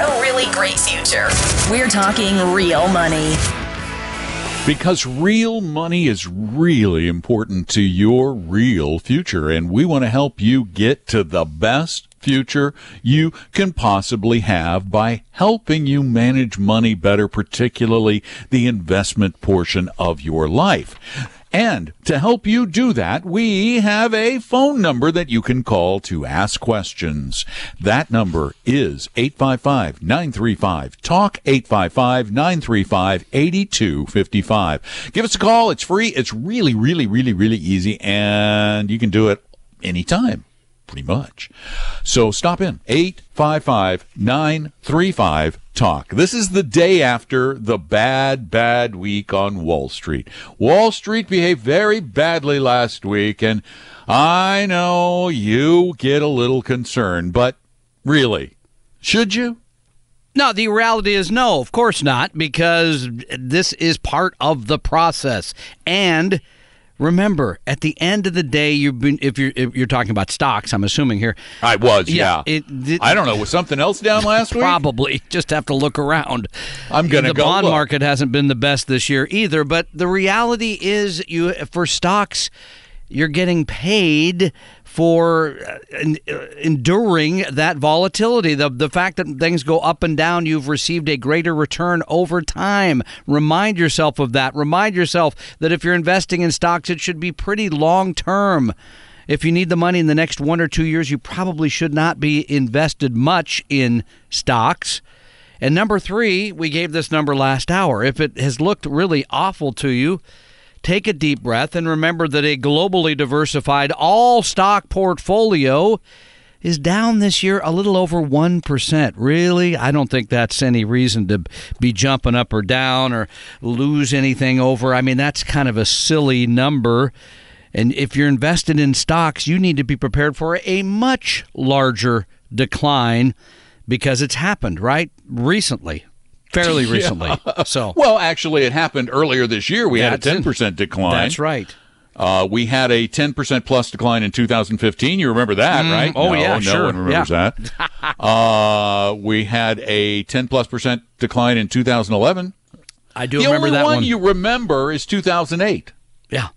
A really great future. We're talking real money. Because real money is really important to your real future, and we want to help you get to the best future you can possibly have by helping you manage money better, particularly the investment portion of your life. And to help you do that, we have a phone number that you can call to ask questions. That number is 855-935-TALK, 855-935-8255. Give us a call. It's free. It's really, really, really, really easy. And you can do it anytime pretty much. So stop in 855 935 Talk. This is the day after the bad, bad week on Wall Street. Wall Street behaved very badly last week, and I know you get a little concerned, but really, should you? No, the reality is no, of course not, because this is part of the process. And remember, at the end of the day, you've been if you're if you're talking about stocks, I'm assuming here. I was, yeah. it- th- I don't know. Was something else down last week? Probably just have to look around. I'm gonna the go bond look. market hasn't been the best this year either. But the reality is, you for stocks, you're getting paid for uh, uh, enduring that volatility. The the fact that things go up and down, you've received a greater return over time. Remind yourself of that. Remind yourself that if you're investing in stocks, it should be pretty long term. If you need the money in the next one or two years, you probably should not be invested much in stocks. And number three, we gave this number last hour. If it has looked really awful to you, take a deep breath and remember that a globally diversified all stock portfolio is down this year a little over 1%. Really? I don't think that's any reason to be jumping up or down or lose anything over. I mean, that's kind of a silly number. And if you're invested in stocks, you need to be prepared for a much larger decline because it's happened, right? Recently. Fairly recently. So Well, actually, it happened earlier this year. We had a 10% decline. that's right. Uh, we had a 10% plus decline in 2015. You remember that, right? oh, no, yeah, no sure. one remembers that. uh, we had a 10 plus percent decline in 2011. I do the remember that one, one. you remember is 2008. yeah.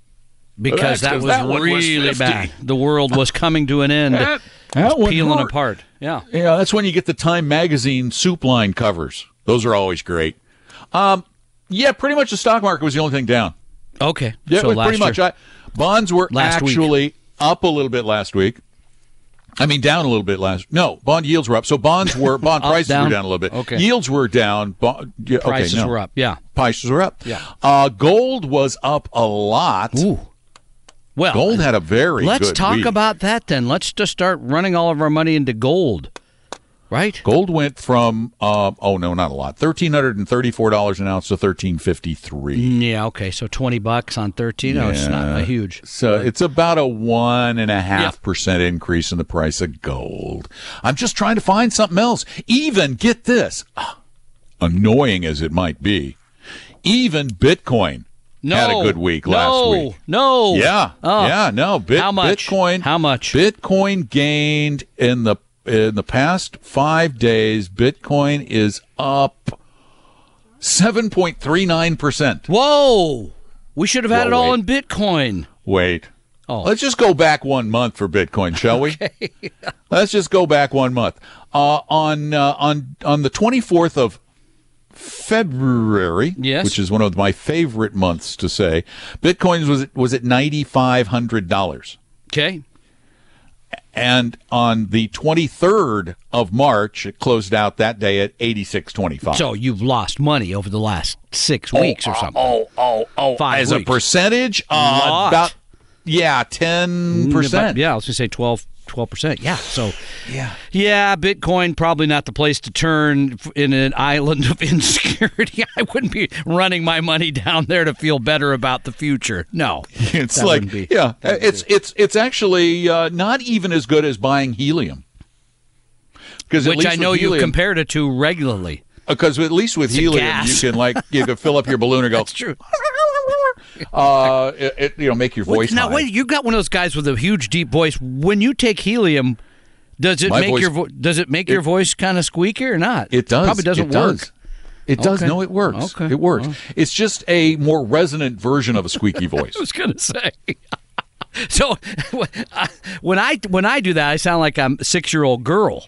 Because that was that one was really bad. The world was coming to an end. That- that peeling hurt. apart. Yeah. Yeah, that's when you get the Time Magazine soup line covers. Those are always great. Um, yeah, pretty much the stock market was the only thing down. Okay. Yeah, so it was last pretty much. I, bonds were Last week. actually up a little bit last week. I mean, down a little bit last. No, bond yields were up. So bonds were bond Up, prices down? were down a little bit. Okay. Yields were down. Bond, yeah, okay, prices no. were up. Yeah. Prices were up. Yeah. Uh, gold was up a lot. Ooh. Well, Gold had a very let's good talk week. about that then. Let's just start running all of our money into gold. Right? Gold went from uh, oh no, not a lot. Thirteen hundred and thirty-four dollars an ounce to thirteen fifty-three. Yeah, okay. So 20 bucks on 13. Oh, it's not a huge. So it's about a one and a half percent increase in the price of gold. I'm just trying to find something else. Even get this, annoying as it might be, even Bitcoin No. had a good week no, last week. No. Yeah, Oh. yeah, no. Bit, How much? Bitcoin. How much? Bitcoin gained in the in the past five days. Bitcoin is up seven point three nine percent. Whoa. We should have had Whoa, it all wait. in Bitcoin. Wait. Oh. Let's just go back one month for Bitcoin, shall we? Let's just go back one month. Uh, on uh, on on the twenty fourth of February, Yes. which is one of my favorite months to say, Bitcoin was was at ninety five hundred dollars, Okay. And on the twenty third of March, it closed out that day at eighty six twenty five. So you've lost money over the last six weeks or something. Oh, oh, oh! Five As weeks. a percentage, uh, about yeah, ten percent. Yeah, I was going to say 12 percent. Yeah, so Yeah. yeah, Bitcoin probably not the place to turn in an island of insecurity. I wouldn't be running my money down there to feel better about the future. No, It's like be- yeah, it's it's it's actually uh, not even as good as buying helium. Because which I know you compared it to regularly. Because at least with helium, you can like you can fill up your balloon and go. That's true. Uh, it, it, you know, make your voice Wait, now high. wait, you got one of those guys with a huge deep voice. When you take helium, does it My make voice- your vo- does it make your voice kind of squeaky or not? It does. Probably doesn't It work. does. It does. Okay. No, it works. Okay. It works. It's just a more resonant version of a squeaky voice. I was gonna say. so when I when I do that, I sound like I'm a six year old girl.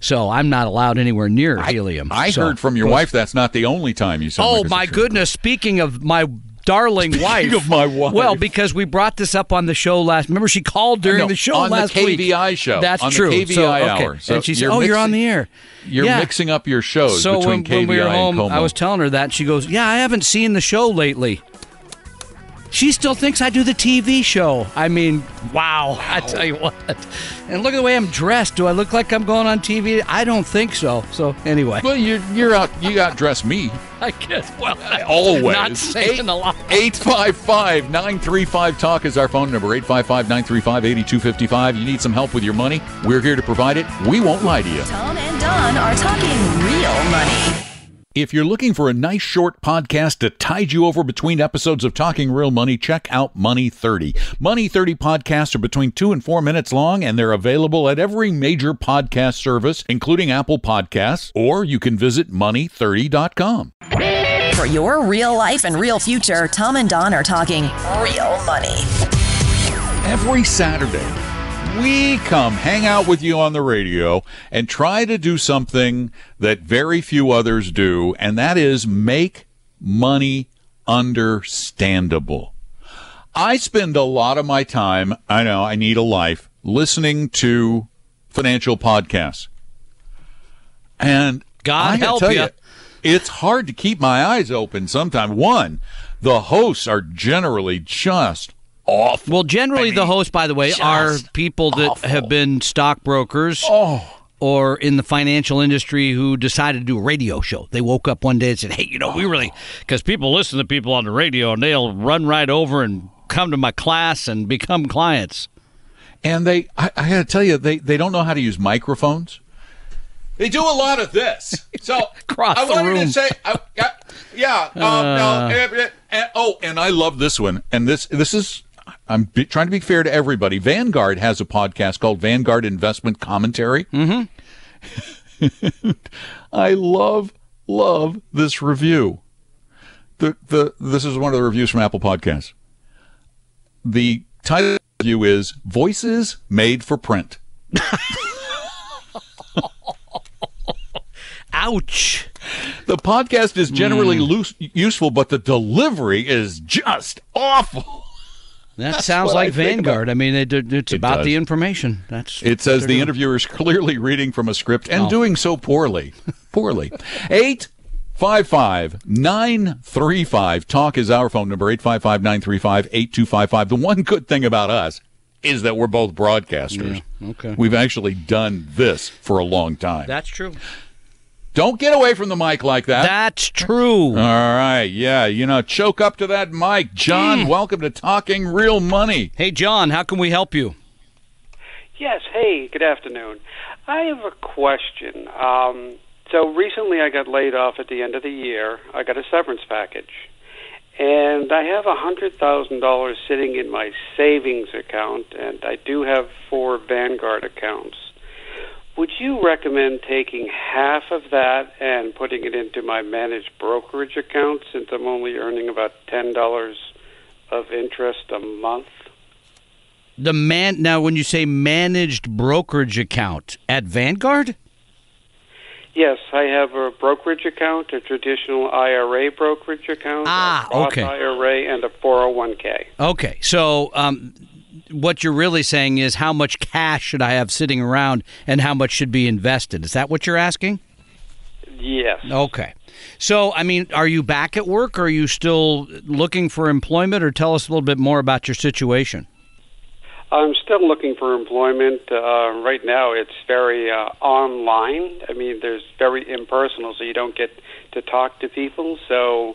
So I'm not allowed anywhere near helium. I So- heard from your wife that's not the only time you sound Oh like my goodness! Speaking of my darling wife, of my wife. Well, because we brought this up on the show last. Remember, she called during No, the show on the last week. KVI show. That's On the true. KVI so, okay. hour. So and she said, "Oh, you're on the air." You're Yeah. mixing up your shows So between when, KVI when we were home, and KOMO. I was telling her that. She goes, "Yeah, I haven't seen the show lately." She still thinks I do the TV show. I mean, wow! I tell you what. And look at the way I'm dressed. Do I look like I'm going on TV? I don't think so. So anyway, well, you're you're out. You got dressed me I guess. Well, I always. not saying a lot. 855 935 Talk is our phone number 855 935 8255. You need some help with your money? We're here to provide it. We won't lie to you. Tom and Don are talking real money. If you're looking for a nice short podcast to tide you over between episodes of Talking Real Money, check out Money 30. Money 30 podcasts are between two and four minutes long, and they're available at every major podcast service, including Apple Podcasts, or you can visit money30.com. For your real life and real future, Tom and Don are talking real money. Every Saturday, we come hang out with you on the radio and try to do something that very few others do, and that is make money understandable. I spend a lot of my time, I know I need a life, listening to financial podcasts. And God I help tell ya. it's hard to keep my eyes open sometimes. One, the hosts are generally just awful. Well, generally, the hosts, by the way, are people that awful. have been stockbrokers Oh. or in the financial industry who decided to do a radio show. They woke up one day and said, "Hey, you know, we really because people listen to people on the radio and they'll run right over and come to my class and become clients." And they, I, I got to tell you, they, they don't know how to use microphones. They do a lot of this. So I the wanted room. to say, I, yeah, yeah. Um, no, eh, eh, eh, oh, and I love this one. And this, this is, I'm be, trying to be fair to everybody. Vanguard has a podcast called Vanguard Investment Commentary. Mm-hmm. I love, love this review. The, the, this is one of the reviews from Apple Podcasts. The title of the review is Voices Made for Print. Ouch! The podcast is generally loose, useful, but the delivery is just awful. That sounds what I like about- Vanguard. I mean, it, it's It about does. the information. That's It says the interviewer is clearly reading from a script and oh. doing so poorly. Poorly. 855 935. Talk is our phone number 855 935 8255. The one good thing about us is that we're both broadcasters. okay. We've actually done this for a long time. That's true. Don't get away from the mic like that. That's true. All right. Yeah. You know, choke up to that mic. John, welcome to Talking Real Money. Hey, John, how can we help you? Yes. Hey, good afternoon. I have a question. Um, so recently I got laid off at the end of the year. I got a severance package. And I have a $100,000 sitting in my savings account, and I do have four Vanguard accounts. Would you recommend taking half of that and putting it into my managed brokerage account since I'm only earning about $10 of interest a month? The man now, when you say managed brokerage account at Vanguard, Yes, I have a brokerage account, a traditional IRA brokerage account, Ah, a Roth okay. IRA, and a 401k. okay. So, um, what you're really saying is how much cash should I have sitting around, and how much should be invested? Is that what you're asking? Yes. Okay. So, I mean, are you back at work? Or are you still looking for employment, or tell us a little bit more about your situation? I'm still looking for employment. Uh, right now, it's very uh, online. I mean, there's very impersonal, so you don't get to talk to people. So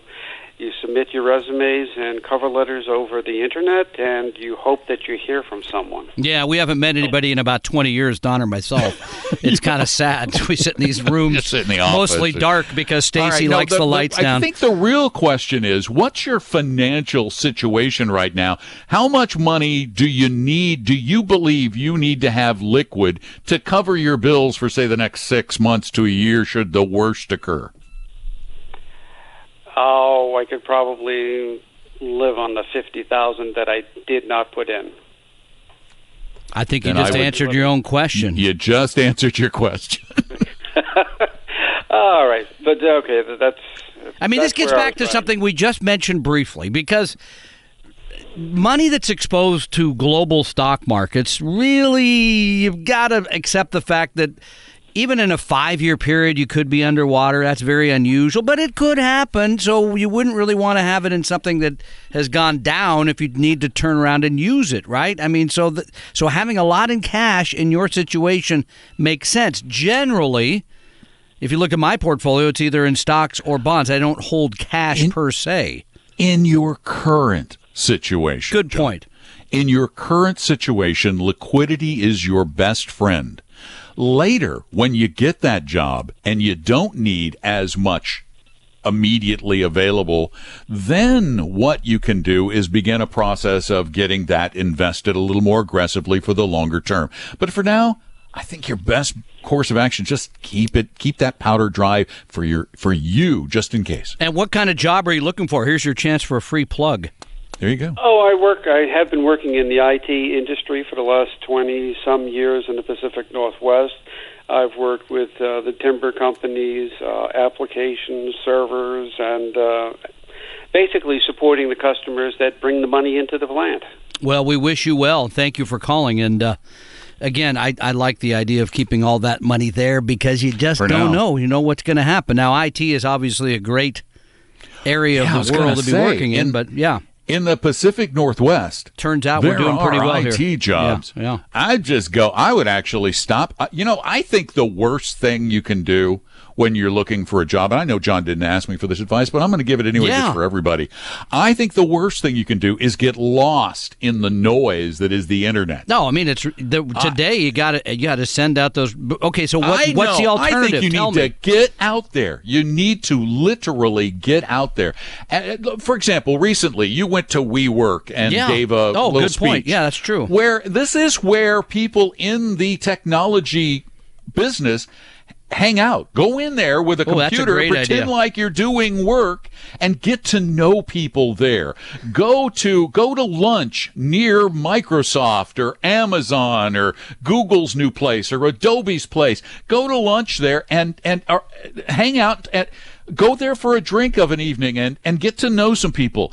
you submit your resumes and cover letters over the internet, and you hope that you hear from someone. Yeah, we haven't met anybody in about 20 years, Don or myself. It's kind of sad. We sit in these rooms, sit in the office. mostly dark because Stacy right, no, likes the, lights I down. think the real question is what's your financial situation right now? How much money do you need? Do you believe you need to have liquid to cover your bills for, say, the next six months to a year should the worst occur? Oh, I could probably live on the fifty thousand that I did not put in. I think you Then I just would- answered your own question. You just answered your question. All right, but okay, th- that's. I mean, this gets back to going. something we just mentioned briefly because money that's exposed to global stock markets really, you've got to accept the fact that even in a five year period, you could be underwater. That's very unusual, but it could happen. So you wouldn't really want to have it in something that has gone down if you need to turn around and use it, right? I mean, so the, so having a lot in cash in your situation makes sense. Generally, if you look at my portfolio, it's either in stocks or bonds. I don't hold cash per se. In your current situation. Good John, point. In your current situation, liquidity is your best friend. Later, when you get that job and you don't need as much immediately available, then what you can do is begin a process of getting that invested a little more aggressively for the longer term. But for now, I think your best course of action just keep it keep that powder dry for your for you just in case. And what kind of job are you looking for? Here's your chance for a free plug. There you go. Oh, I work. I have been working in the IT industry for the last twenty some years in the Pacific Northwest. I've worked with uh, the timber companies, uh, applications, servers, and uh, basically supporting the customers that bring the money into the plant. Well, we wish you well. Thank you for calling. And uh, again, I, I like the idea of keeping all that money there because you just For don't now. know. You know what's going to happen. Now, IT is obviously a great area Yeah, of the world gonna to be say, working in, in- but yeah. In the Pacific Northwest, Turns out we're doing pretty well IT here. jobs. Yeah, yeah. I'd just go. I would actually stop. You know, I think the worst thing you can do when you're looking for a job, and I know John didn't ask me for this advice, but I'm going to give it anyway Yeah. just for everybody. I think the worst thing you can do is get lost in the noise that is the internet. No, I mean it's the, today. You got to you got to send out those. Okay, so what, I what's the alternative? I think you Tell need me. to get out there. You need to literally get out there. For example, recently you went to WeWork and Yeah. gave a Oh, little good point. speech. Yeah, that's true. Where this is where people in the technology business hang out. Go in there with a Oh, that's a computer, pretend idea. like you're doing work, and get to know people there. Go to go to lunch near Microsoft or Amazon or Google's new place or Adobe's place. Go to lunch there and and or, hang out at. Go there for a drink of an evening and and get to know some people.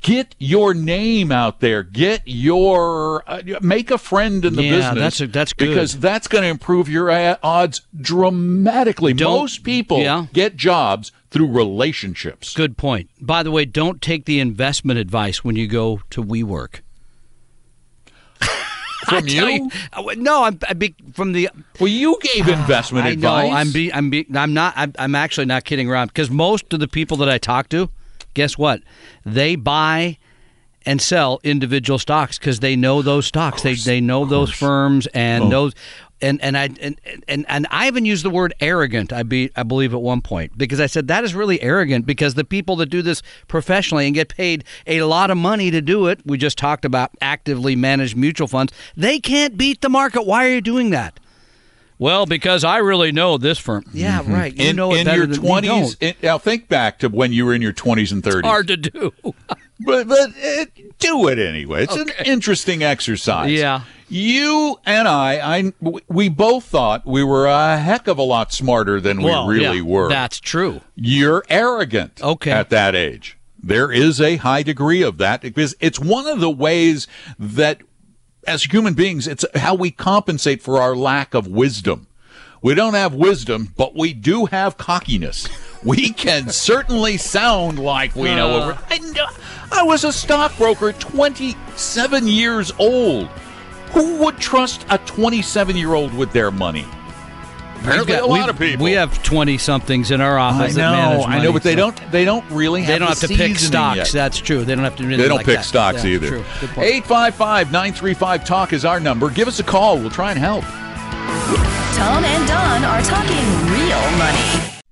Get your name out there. Get your uh, make a friend in the Yeah, business. that's a- that's good. because that's going to improve your uh, odds dramatically. Don't- Most people yeah. get jobs through relationships. Good point. By the way, don't take the investment advice when you go to WeWork. From Tell you? uh, No, I'm I be, from the. Well, you gave investment I advice. know. I'm be, I'm be, I'm not. I'm, I'm actually not kidding around because most of the people that I talk to, guess what? They buy and sell individual stocks because they know those stocks. They they know those firms and Oh. those. And and I and, and and I even used the word arrogant. I be I believe at one point because I said that is really arrogant because the people that do this professionally and get paid a lot of money to do it. We just talked about actively managed mutual funds. They can't beat the market. Why are you doing that? Well, because I really know this firm. Yeah, right. You Mm-hmm. in, know it in better your than twenties. You don't. Now think back to when you were in your twenties and thirties. Hard to do. but but uh, do it anyway. It's an interesting exercise. Yeah. You and I, I, we both thought we were a heck of a lot smarter than well, we really yeah, were. That's true. You're arrogant. Okay. At that age, there is a high degree of that because it's one of the ways that, as human beings, it's how we compensate for our lack of wisdom. We don't have wisdom, but we do have cockiness. We can certainly sound like we know what uh. we're. I, I was a stockbroker, 27 years old. Who would trust a 27 year old with their money? Apparently, We've got- a lot of people. We have twenty somethings in our I office that know, manage I know, money, but they so don't. They don't really have. They don't the have to pick stocks. yet. That's true. They don't have to do They don't like pick that. stocks Yeah, either. True. 855 935 Talk is our number. Give us a call. We'll try and help. Tom and Don are talking real money.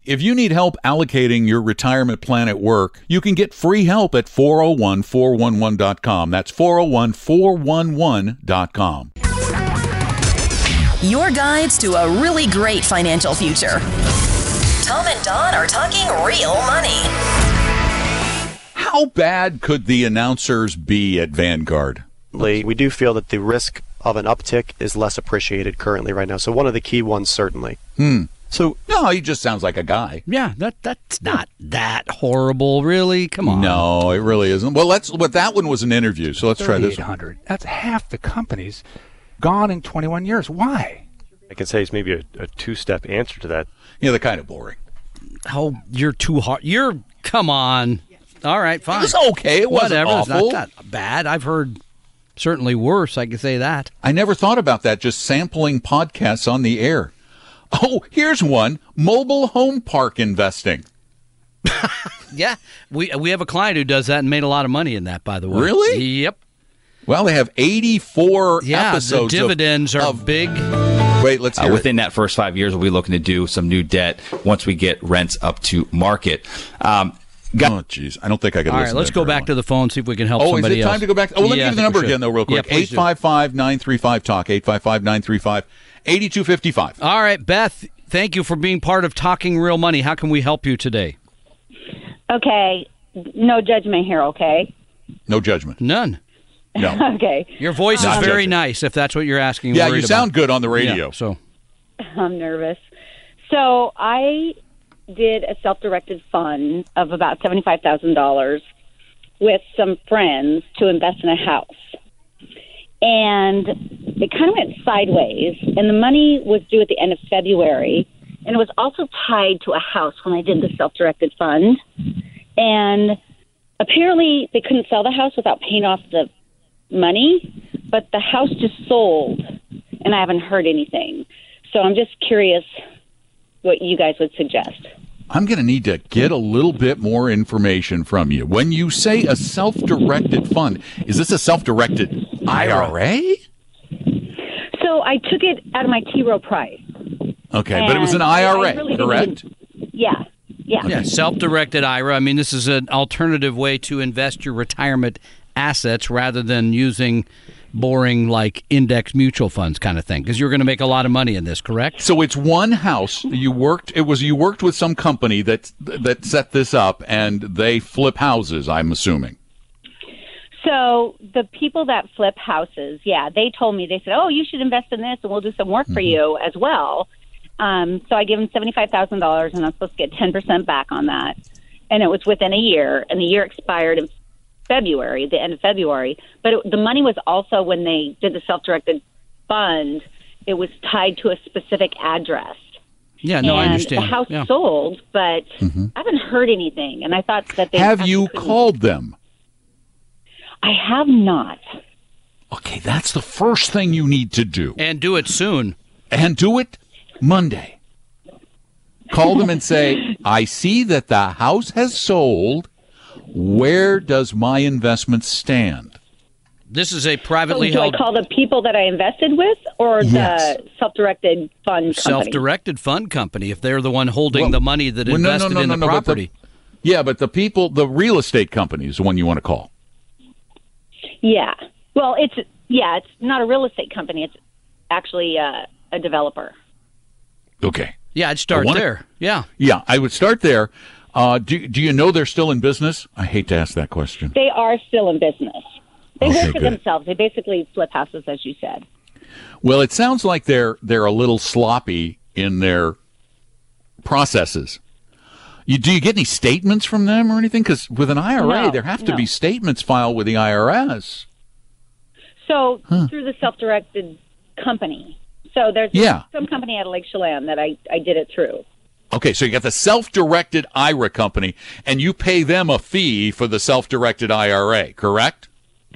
If you need help allocating your retirement plan at work, you can get free help at 401-411.com. That's 401-411.com. Your guides to a really great financial future. Tom and Don are talking real money. How bad could the announcers be at Vanguard? We do feel that the risk of an uptick is less appreciated currently right now. So one of the key ones certainly. Hmm. So No, he just sounds like a guy. Yeah, that that's not that horrible, really. Come on. No, it really isn't. Well, let's. But that one was an interview, so let's try this. one. 3,800. That's half the companies gone in 21 years. Why? I can say it's maybe a, a two-step answer to that. Yeah, they're kind of boring. Oh, you're too hard. You're come on. All right, fine. It was okay. It wasn't Whatever. awful. It's not that bad. I've heard certainly worse. I can say that. I never thought about that. Just sampling podcasts on the air. Oh, here's one: mobile home park investing. Yeah, we we have a client who does that and made a lot of money in that. By the way, Really? Yep. Well, they have 84 Yeah, episodes. the of- dividends are of- big. Wait, let's Uh, hear it. within that first five years, we'll be looking to do some new debt once we get rents up to market. Um, got- Oh, jeez. I don't think I could All listen right, let's go that very back to the phone see if we can help Oh, is it time else. to go back? Oh, let me Yeah, I give the number again, though, real quick. please do. 855 935 Talk. 855 935 8255. All right, Beth. Thank you for being part of Talking Real Money. How can we help you today? Okay, no judgment here, okay? No judgment. None. No. Okay, Your voice Not is very judging. nice. If that's what you're asking. yeah, you sound about. good on the radio. Yeah, so I'm nervous. So I did a self-directed fund of about seventy-five thousand dollars with some friends to invest in a house, and it kind of went sideways. And the money was due at the end of February, and it was also tied to a house when I did the self-directed fund, and apparently they couldn't sell the house without paying off the money, but the house just sold, and I haven't heard anything. So I'm just curious what you guys would suggest. I'm going to need to get a little bit more information from you. When you say a self directed fund, is this a self directed IRA? So I took it out of my T. Rowe Price. Okay, but it was an And I- I IRA, really correct? Yeah, yeah. yeah, self-directed IRA. I mean, this is an alternative way to invest your retirement assets rather than using boring like index mutual funds kind of thing because you're going to make a lot of money in this, correct? So it's one house. You worked. It was you worked with some company that that set this up, and they flip houses. I'm assuming. So the people that flip houses, yeah, they told me they said, "Oh, you should invest in this, and we'll do some work for you as well." Um, so I gave them seventy five thousand dollars, and I'm supposed to get ten percent back on that. And it was within a year, and the year expired in February, the end of February. But it, the money was also when they did the self directed fund. It was tied to a specific address. Yeah, no, I and understand. The house yeah. sold, but mm-hmm. I haven't heard anything. And I thought that they Have you couldn't- called them? I have not. Okay, that's the first thing you need to do, and do it soon. and do it Monday. Call them and say, "I see that the house has sold. Where does my investment stand?" This is a privately So privately do held I call the people that I invested with, or Yes. the self-directed fund company? self-directed fund company if they're the one holding Well, the money that well, no, no, invested no, in no, the no, but the- property. Yeah, but the people, the real estate company is the one you want to call. Yeah. Well, it's yeah, it's not a real estate company. It's actually uh, a developer. Okay. yeah, I'd start wanna- there. Yeah. Yeah, I would start there. Uh, do Do you know they're still in business? I hate to ask that question. They are still in business. They Okay, work for good. themselves. They basically flip houses, as you said. Well, it sounds like they're they're a little sloppy in their processes. You, do you get any statements from them or anything? Because with an IRA, No, there have to no. be statements filed with the IRS. So through the self-directed company. So there's Yeah. some company out of Lake Chelan that I I did it through. Okay, so you got the self-directed IRA company, and you pay them a fee for the self-directed IRA, correct?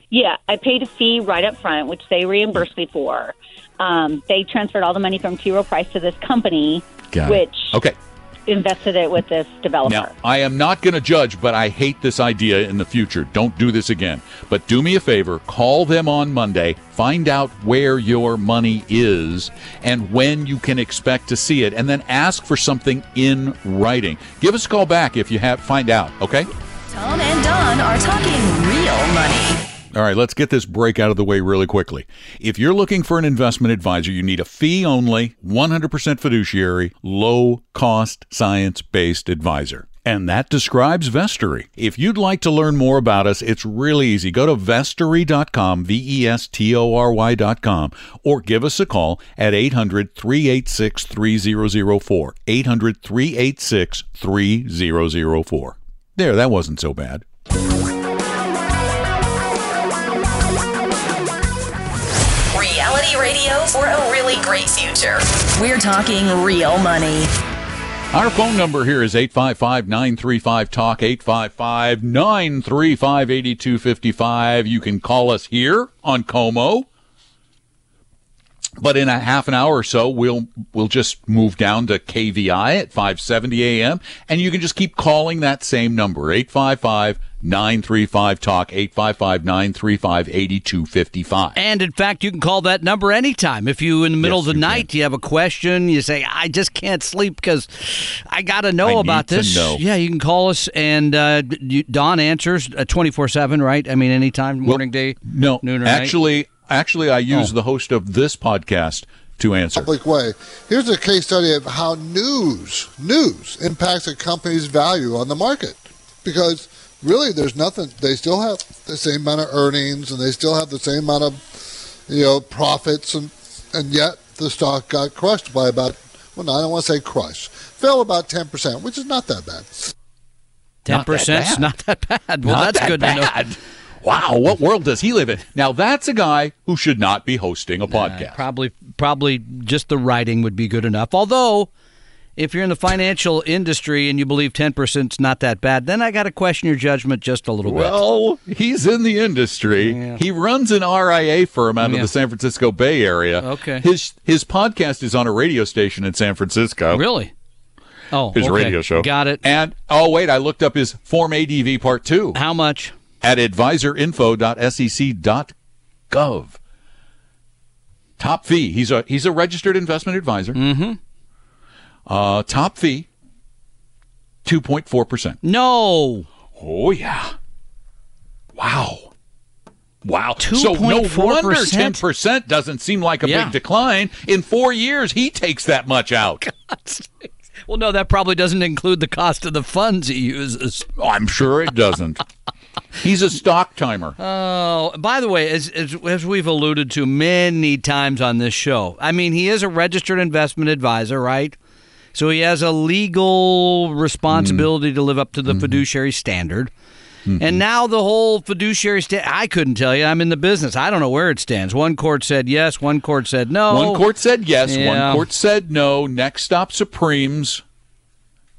Yeah, I paid a fee right up front, which they reimbursed me for. Um, they transferred all the money from T. Rowe Price to this company, Got it. which Okay. Invested it with this developer. Now, I am not going to judge, but I hate this idea in the future. Don't do this again. But do me a favor, call them on Monday, find out where your money is and when you can expect to see it, and then ask for something in writing. Give us a call back if you have find out, okay? Tom and Don are talking real money. All right, let's get this break out of the way really quickly. If you're looking for an investment advisor, you need a fee only, 100% fiduciary, low cost, science based advisor. And that describes Vestory. If you'd like to learn more about us, it's really easy. Go to vestory.com, V E S T O R Y.com, or give us a call at 800 386 3004. 800 386 3004. There, that wasn't so bad. For a really great future. We're talking real money. Our phone number here is 855 935 Talk, 855 935 8255. You can call us here on KOMO. But in a half an hour or so, we'll we'll just move down to KVI at 570 AM, and you can just keep calling that same number, 855 935 Talk, 855 935 8255. And in fact, you can call that number anytime. If you, in the middle Yes, of the you night, you have a question, you say, I just can't sleep because I got to I know need about to this. know. Yeah, you can call us, and uh, Don answers 24 7, right? I mean, anytime, morning, day, No, noon, or night. actually, actually, I use Oh. the host of this podcast to answer. public way. Here's a case study of how news news impacts a company's value on the market. Because really, there's nothing. They still have the same amount of earnings, and they still have the same amount of you know profits, and and yet the stock got crushed by about. Well, I don't want to say crushed. Fell about ten percent, which is not that bad. 10% is not that bad. Well, Not that's that good to know. Wow, what world does he live in? Now that's a guy who should not be hosting a podcast. Probably, probably just the writing would be good enough. Although, if you're in the financial industry and you believe 10% is not that bad, then I got to question your judgment just a little bit. Well, he's in the industry. He runs an RIA firm out of the San Francisco Bay Area. Okay. His his podcast is on a radio station in San Francisco. Really? Oh, His okay. radio show. Got it. And oh wait, I looked up his Form ADV Part Two How much? at adviserinfo.sec.gov. Top fee. He's a he's a registered investment advisor. Mm-hmm. Uh, top fee. Two point four percent. No. Oh yeah. Wow. Wow. So no 2.4%? wonder ten percent doesn't seem like a Yeah. big decline. In four years, he takes that much out. Well, no, that probably doesn't include the cost of the funds he uses. I'm sure it doesn't. He's a stock timer. Oh, by the way, as, as, as we've alluded to many times on this show, I mean, he is a registered investment advisor, right? So he has a legal responsibility to live up to the fiduciary standard. And now the whole fiduciary sta I couldn't tell you. I'm in the business. I don't know where it stands. One court said yes, one court said no. One court said yes, Yeah. one court said no. Next stop, Supremes.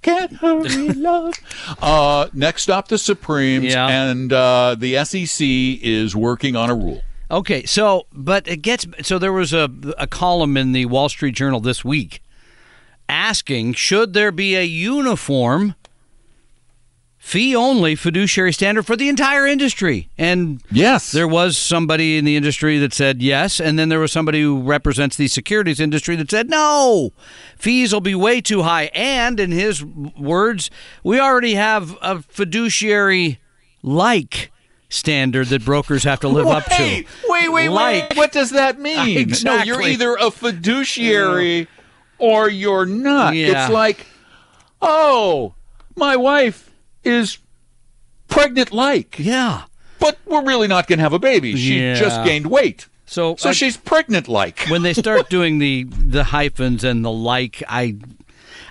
Can't hurry, love. Uh, next stop, the Supremes, Yeah. and uh, the SEC is working on a rule. Okay, so but it gets so there was a a column in the Wall Street Journal this week asking should there be a uniform fee only fiduciary standard for the entire industry and Yes, there was somebody in the industry that said yes and then there was somebody who represents the securities industry that said no fees will be way too high and in his words we already have a fiduciary like standard that brokers have to live up to Wait, wait, wait, Like. wait. What does that mean? Exactly. No, you're either a fiduciary or you're not. Yeah. It's like, oh, my wife is pregnant like, yeah but we're really not going to have a baby. She Yeah. just gained weight. so So I- she's pregnant like. when they start doing the the hyphens and the like i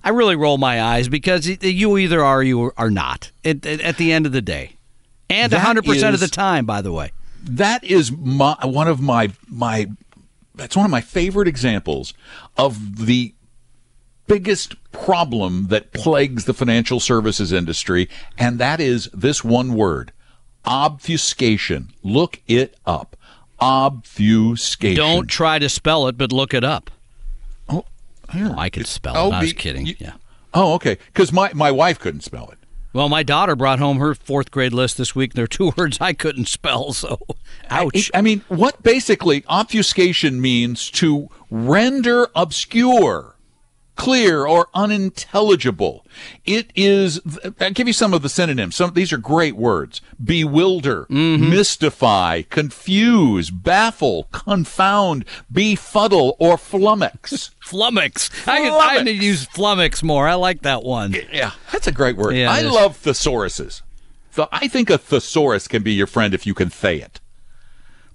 i really roll my eyes because you either are or you are not at, the end of the day and That 100% of the time by the way that is my one of my my that's one of my favorite examples of the biggest problem that plagues the financial services industry and that is this one word Obfuscation. Look it up. Obfuscation. Don't try to spell it, but look it up. Oh, here. I could spell Oh, it. I was kidding. you- yeah. Oh, okay. Because my, my wife couldn't spell it. Well, my daughter brought home her fourth grade list this week. There are two words I couldn't spell, so ouch. I, I mean, what basically obfuscation means to render obscure, clear, or unintelligible. It is. I'll give you some of the synonyms. Some these are great words: bewilder, mm-hmm. mystify, confuse, baffle, confound, befuddle, or flummox. flummox. I, could, I need to use flummox more. I like that one. Yeah, that's a great word. Yeah, I love thesauruses. So I think a thesaurus can be your friend if you can say it.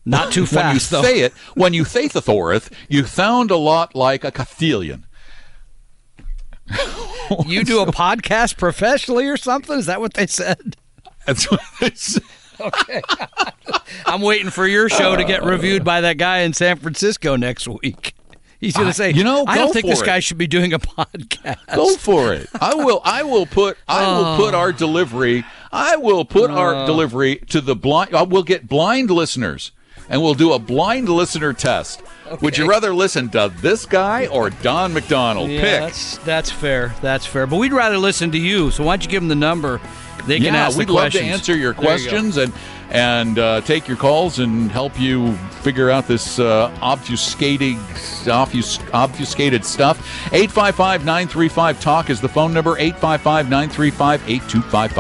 Not too fast, when you though. say it, when you say thesaurus, you sound a lot like a Castilian. You do a podcast professionally or something? Is that what they said? That's what they say. Okay. I'm waiting for your show to get reviewed by that guy in San Francisco next week. He's going to say, you know, I don't think this it. guy should be doing a podcast. Go for it. I will. I will put. I will put oh. our delivery. I will put our oh. delivery to the blind. Uh, I will get blind listeners, and we'll do a blind listener test. Would you rather listen to this guy or Don McDonald? Yeah, Pick. that's that's fair. That's fair. But we'd rather listen to you. So why don't you give them the number? They can yeah, ask we'd love to answer your There you questions and and uh, take your calls and help you figure out this uh, obfuscating obfus, obfuscated stuff. 855-935 talk is the phone number. 855-935-8255.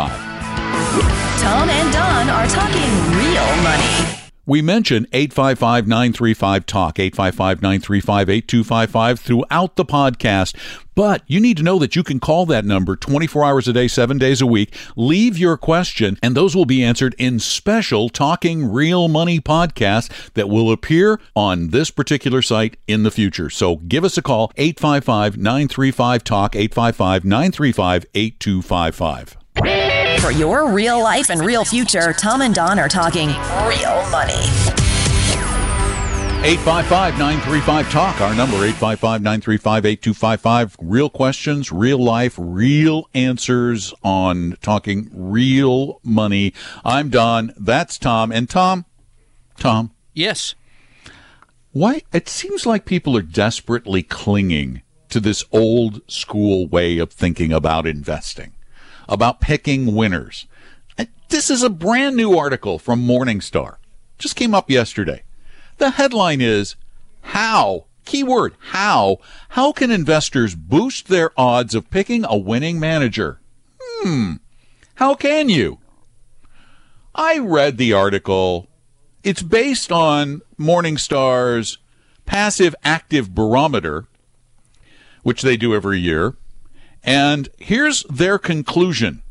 Tom and Don are talking real money. We mention 855 935 Talk, 855 935 8255 throughout the podcast. But you need to know that you can call that number 24 hours a day, seven days a week. Leave your question, and those will be answered in special Talking Real Money podcasts that will appear on this particular site in the future. So give us a call, 855 935 Talk, 855 935 8255. For your real life and real future, Tom and Don are talking real money. 855 935 Talk, our number 855 935 8255. Real questions, real life, real answers on talking real money. I'm Don, that's Tom. And Tom, Tom, Yes. why? It seems like people are desperately clinging to this old school way of thinking about investing, about picking winners. This is a brand new article from Morningstar. Just came up yesterday. The headline is How, keyword, how, how can investors boost their odds of picking a winning manager? Hmm, how can you? I read the article. It's based on Morningstar's passive active barometer, which they do every year. And here's their conclusion.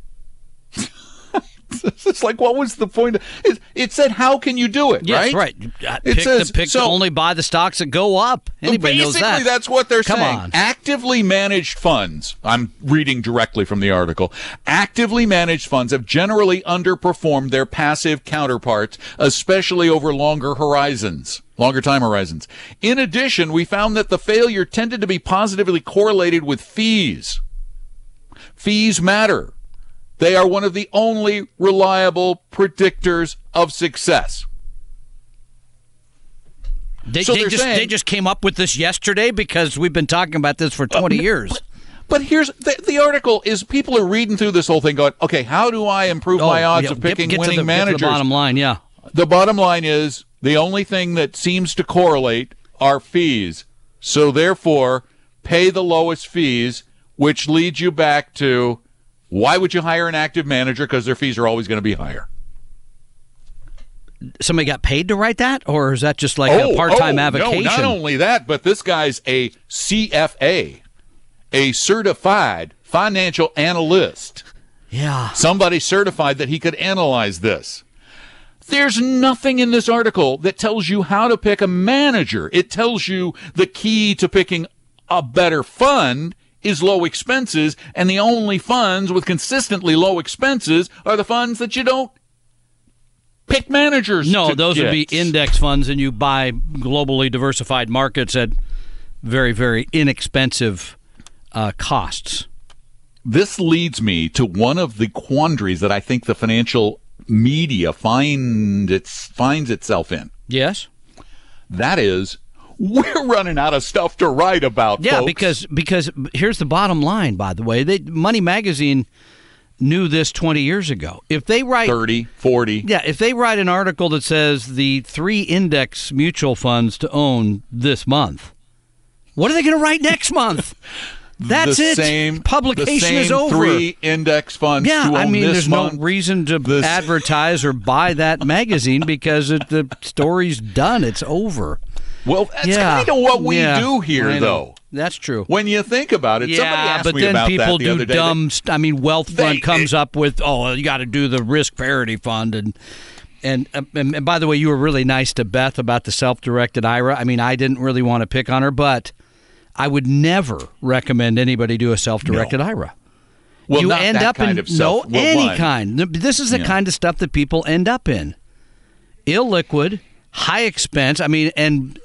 it's like, what was the point? It, it said, how can you do it? Yes, right? right. Uh, It says- the pick so- only buy the stocks that go up. Anybody knows Basically, that. that's what they're Come saying. on. Actively managed funds, I'm reading directly from the article. Actively managed funds have generally underperformed their passive counterparts, especially over longer horizons, longer time horizons. In addition, we found that the failure tended to be positively correlated with fees. Fees matter. They are one of the only reliable predictors of success. They, So they just saying- they just came up with this yesterday because we've been talking about this for uh, 20 years. But here's the, the article is people are reading through this whole thing going, okay, how do I improve my oh, odds Oh, yeah, of picking get to winning the- get managers? the bottom line, yeah. The bottom line is the only thing that seems to correlate are fees. So therefore, pay the lowest fees, which leads you back to why would you hire an active manager? Because their fees are always going to be higher. Somebody got paid to write that, or is that just like a oh, part-time oh, avocation? No, not only that, but this guy's a CFA, a certified financial analyst. yeah. Somebody certified that he could analyze this. There's nothing in this article that tells you how to pick a manager. It tells you the key to picking a better fund is low expenses, and the only funds with consistently low expenses are the funds that you don't pick managers. No, those would be index funds, and you buy globally diversified markets at very, very inexpensive uh, costs. this leads me to one of the quandaries that I think the financial media find its finds itself in. Yes. That is, we're running out of stuff to write about. Yeah, folks. because because here's the bottom line. By the way, they, Money Magazine knew this 20 years ago. If they write 30, 40. Yeah, if they write an article that says the three index mutual funds to own this month, what are they going to write next month? That's the it. Same Publication the same is over. Three index funds. Yeah, to I mean, there's month. no reason to This- advertise or buy that magazine because it, the story's done. It's over. Well, that's yeah. kind of what we Yeah, do here, though. That's true. When you think about it, somebody yeah, but then people the do dumb. st- I mean, wealth They- comes up with, oh, you got to do the risk parity fund, and and, uh, and and by the way, you were really nice to Beth about the self-directed IRA. I mean, I didn't really want to pick on her, but I would never recommend anybody do a self-directed IRA. Well, you end that up kind in of self- no well, any one. kind. This is the Yeah. kind of stuff that people end up in. Illiquid, high expense. I mean, and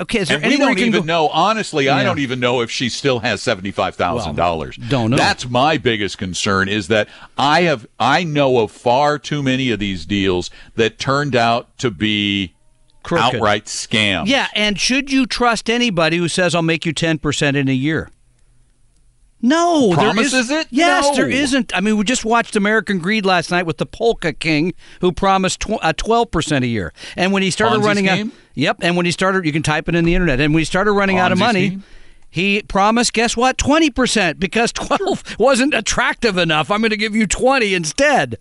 okay, is there And we don't even go? know. Honestly, I don't even know if she still has seventy five thousand dollars. don't know. That's my biggest concern. Is that I have I know of far too many of these deals that turned out to be Crooked. outright scams. Yeah, and should you trust anybody who says I'll make you ten percent in a year? No, there Promises is- it? Yes, No. there isn't. I mean, we just watched American Greed last night with the Polka King, who promised tw- uh, twelve percent a year, and when he started Ponzi running scheme? out, yep, and when he started, you can type it in the internet, and when he started running out of money. scheme? He promised, guess what? 20% because 12 wasn't attractive enough. I'm going to give you 20 instead.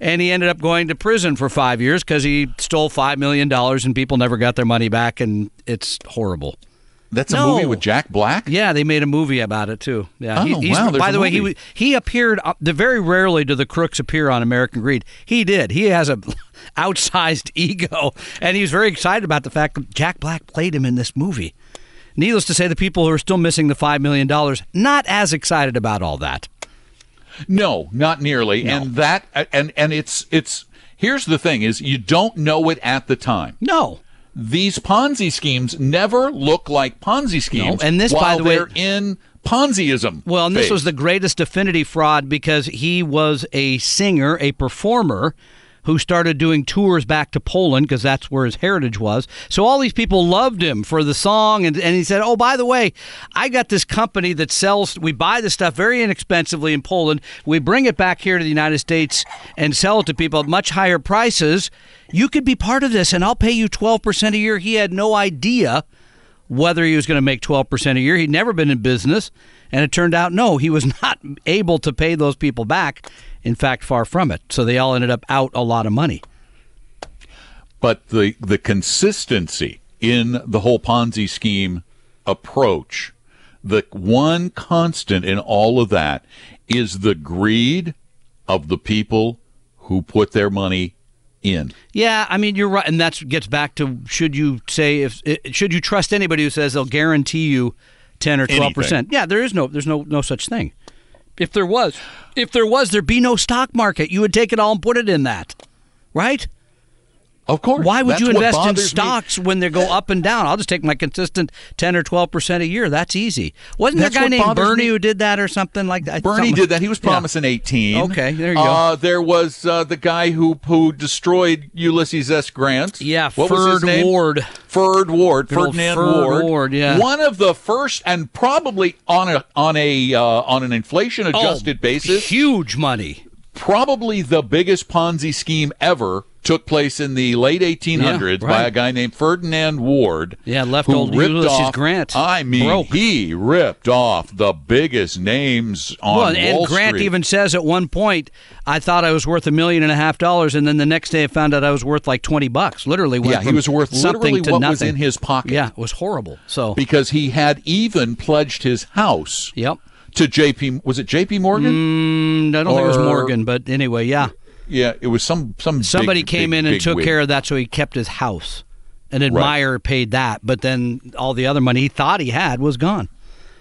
And he ended up going to prison for five years because he stole $5 million and people never got their money back. And it's horrible. That's a movie with Jack Black. Yeah, they made a movie about it too. Yeah. Oh, He- wow, By the way, he he appeared. uh, The very rarely do the crooks appear on American Greed. He did. He has a outsized ego, and he was very excited about the fact that Jack Black played him in this movie. Needless to say, the people who are still missing the five million dollars not as excited about all that. No, not nearly. And that and and it's it's here's the thing is you don't know it at the time. No. These Ponzi schemes never look like Ponzi schemes. and this, by the way- they're in Ponziism. Well, and this phase. was the greatest affinity fraud because he was a singer, a performer who started doing tours back to Poland because that's where his heritage was. So all these people loved him for the song. And, and he said, Oh, by the way, I got this company that sells, we buy the stuff very inexpensively in Poland. We bring it back here to the United States and sell it to people at much higher prices. You could be part of this and I'll pay you 12% a year. He had no idea whether he was going to make 12% a year. He'd never been in business. And it turned out, no, he was not able to pay those people back. In fact, far from it. So they all ended up out a lot of money. but the the consistency in the whole Ponzi scheme approach, the one constant in all of that is the greed of the people who put their money in. Yeah, I mean you're right, and that gets back to should you say if should you trust anybody who says they'll guarantee you ten or twelve percent? Yeah, there is no there's no no such thing. If there was, if there was, there'd be no stock market. You would take it all and put it in that, right? Of course. Why would That's you invest in bothers me. stocks when they go up and down? I'll just take my consistent ten or twelve percent a year. That's easy. Wasn't there a guy named Bernie me. who did that or something like that? Bernie Something- did that. He was Yeah. promising 18. Okay, there you go. Uh, there was uh, the guy who who destroyed Ulysses S. Grant. Yeah, what was his Ferd? Ward. Ferd Ward. Good Ferdinand Ferd Ward. Ward, yeah. One of the first, and probably on a on a uh, on an inflation adjusted Oh, basis, huge money. probably the biggest Ponzi scheme ever took place in the late 1800s Yeah, by a guy named Ferdinand Ward. Yeah, left old ripped Ulysses off, Grant I mean, broke. he ripped off the biggest names on well, and Wall Grant Street. even says at one point, "I thought I was worth a million and a half dollars, and then the next day I found out I was worth like twenty bucks. Literally, went Yeah, he was worth something to what nothing. was in his pocket. Yeah, it was horrible. So, because he had even pledged his house yep. to JP was it JP Morgan? Mm, I don't think it was Morgan, but anyway, yeah. Yeah, it was some some Somebody big, came big, in and took wig. care of that, so he kept his house. And Admire paid that, but then all the other money he thought he had was gone.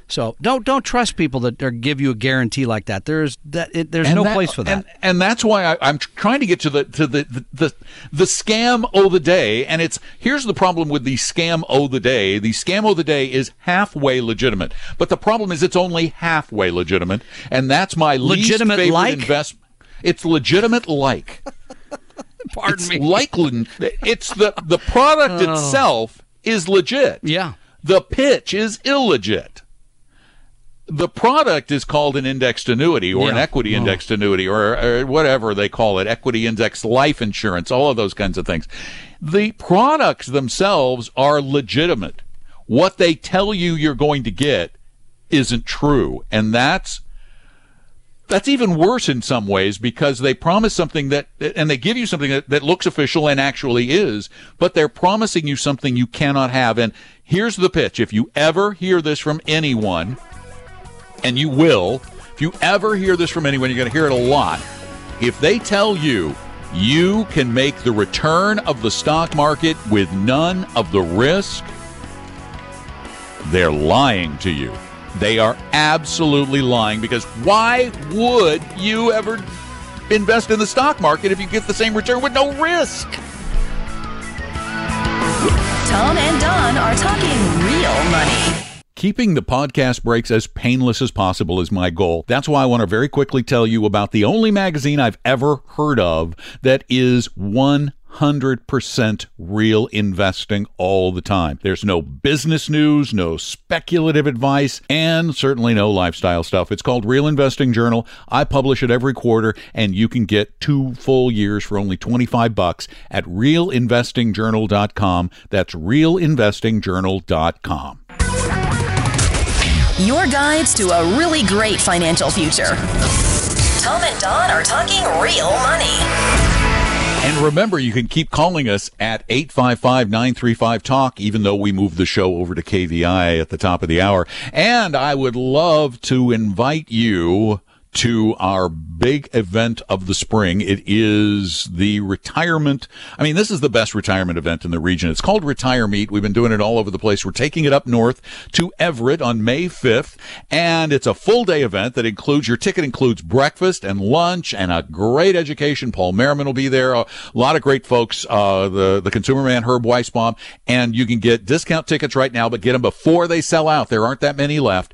So don't don't trust people that are, give you a guarantee like that. There's that it, there's And no that- place for that. And, and that's why I, I'm trying to get to the to the, the the the scam o the day. And it's here's the problem with the scam o the day. The scam o the day is halfway legitimate, but the problem is it's only halfway legitimate, and that's my Legitimate least favorite like? investment. It's legitimate like. Pardon it's me. Like, it's the the product Oh. itself is legit. Yeah. The pitch is illegit. The product is called an indexed annuity or an equity Oh. indexed annuity or, or whatever they call it, equity indexed life insurance, all of those kinds of things. The products themselves are legitimate. What they tell you you're going to get isn't true. And that's that's even worse in some ways because they promise something that and they give you something that, that looks official and actually is but they're promising you something you cannot have. And here's the pitch. If you ever hear this from anyone and you will if you ever hear this from anyone you're going to hear it a lot. If they tell you you can make the return of the stock market with none of the risk they're lying to you. They are absolutely lying because why would you ever invest in the stock market if you get the same return with no risk? Tom and Don are talking real money. Keeping the podcast breaks as painless as possible is my goal. That's why I want to very quickly tell you about the only magazine I've ever heard of that is 100% real investing all the time. There's no business news, no speculative advice, and certainly no lifestyle stuff. It's called Real Investing Journal. I publish it every quarter, and you can get two full years for only 25 bucks at realinvestingjournal.com. That's realinvestingjournal.com. Your guides to a really great financial future. Tom and Don are talking real money. And remember, you can keep calling us at 855 935 Talk, even though we moved the show over to KVI at the top of the hour. And I would love to invite you to our big event of the spring. It is the retirement. I mean, this is the best retirement event in the region. It's called Retire Meet. We've been doing it all over the place. We're taking it up north to Everett on May 5th. And it's a full day event that includes your ticket includes breakfast and lunch and a great education. Paul Merriman will be there. A lot of great folks. Uh, the, the consumer man, Herb Weisbaum. And you can get discount tickets right now, but get them before they sell out. There aren't that many left